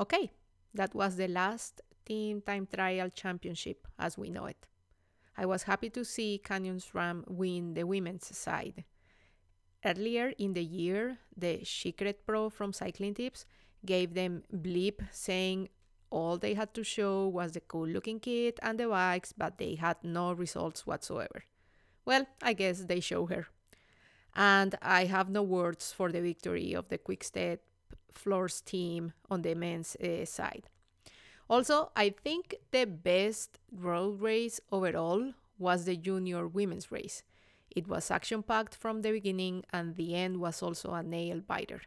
Okay, that was the last team time trial championship as we know it. I was happy to see Canyon SRAM win the women's side. Earlier in the year, the Secret Pro from Cycling Tips gave them bleep saying all they had to show was the cool looking kit and the bikes, but they had no results whatsoever. Well, I guess they show her. And I have no words for the victory of the Quickstep Floors team on the men's uh, side. Also, I think the best road race overall was the junior women's race. It was action packed from the beginning, and the end was also a nail biter.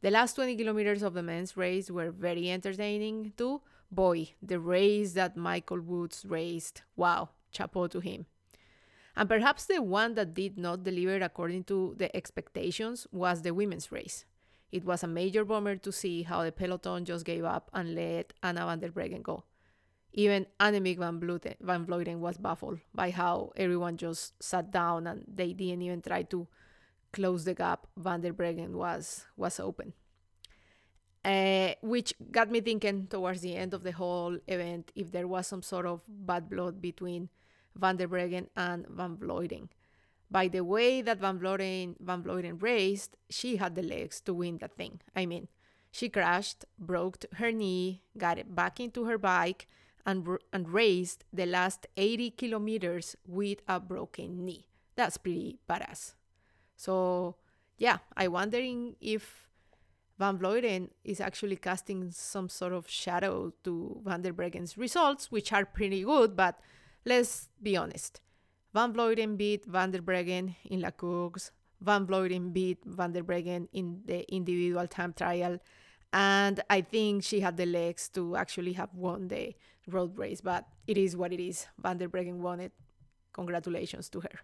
The last 20 kilometers of the men's race were very entertaining too. Boy, the race that Michael Woods raced, wow, chapeau to him. And perhaps the one that did not deliver according to the expectations was the women's race. It was a major bummer to see how the peloton just gave up and let Anna van der Breggen go. Even Annemiek van, Vleuten, van Vleuten was baffled by how everyone just sat down and they didn't even try to close the gap Van der Breggen was was open. Uh, which got me thinking towards the end of the whole event if there was some sort of bad blood between Van der Breggen and Van Vleuten. By the way that Van Vleuten, Van raced, she had the legs to win that thing. I mean, she crashed, broke her knee, got it back into her bike, and, and raced the last 80 kilometers with a broken knee. That's pretty badass. So yeah, I'm wondering if Van Vleuten is actually casting some sort of shadow to Van der Breggen's results, which are pretty good, but let's be honest. Van Vleuten beat Van der Breggen in La Course. Van Vleuten beat Van der Breggen in the individual time trial. And I think she had the legs to actually have won the road race, but it is what it is. Van der Breggen won it. Congratulations to her.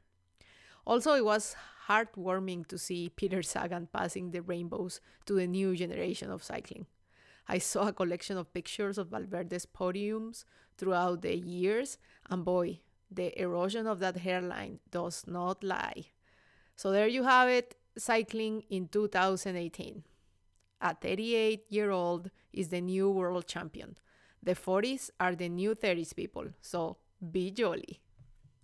Also, it was heartwarming to see Peter Sagan passing the rainbows to the new generation of cycling. I saw a collection of pictures of Valverde's podiums throughout the years, and boy, the erosion of that hairline does not lie. So there you have it, cycling in 2018. A 38 year old is the new world champion. The 40s are the new 30s people, so be jolly.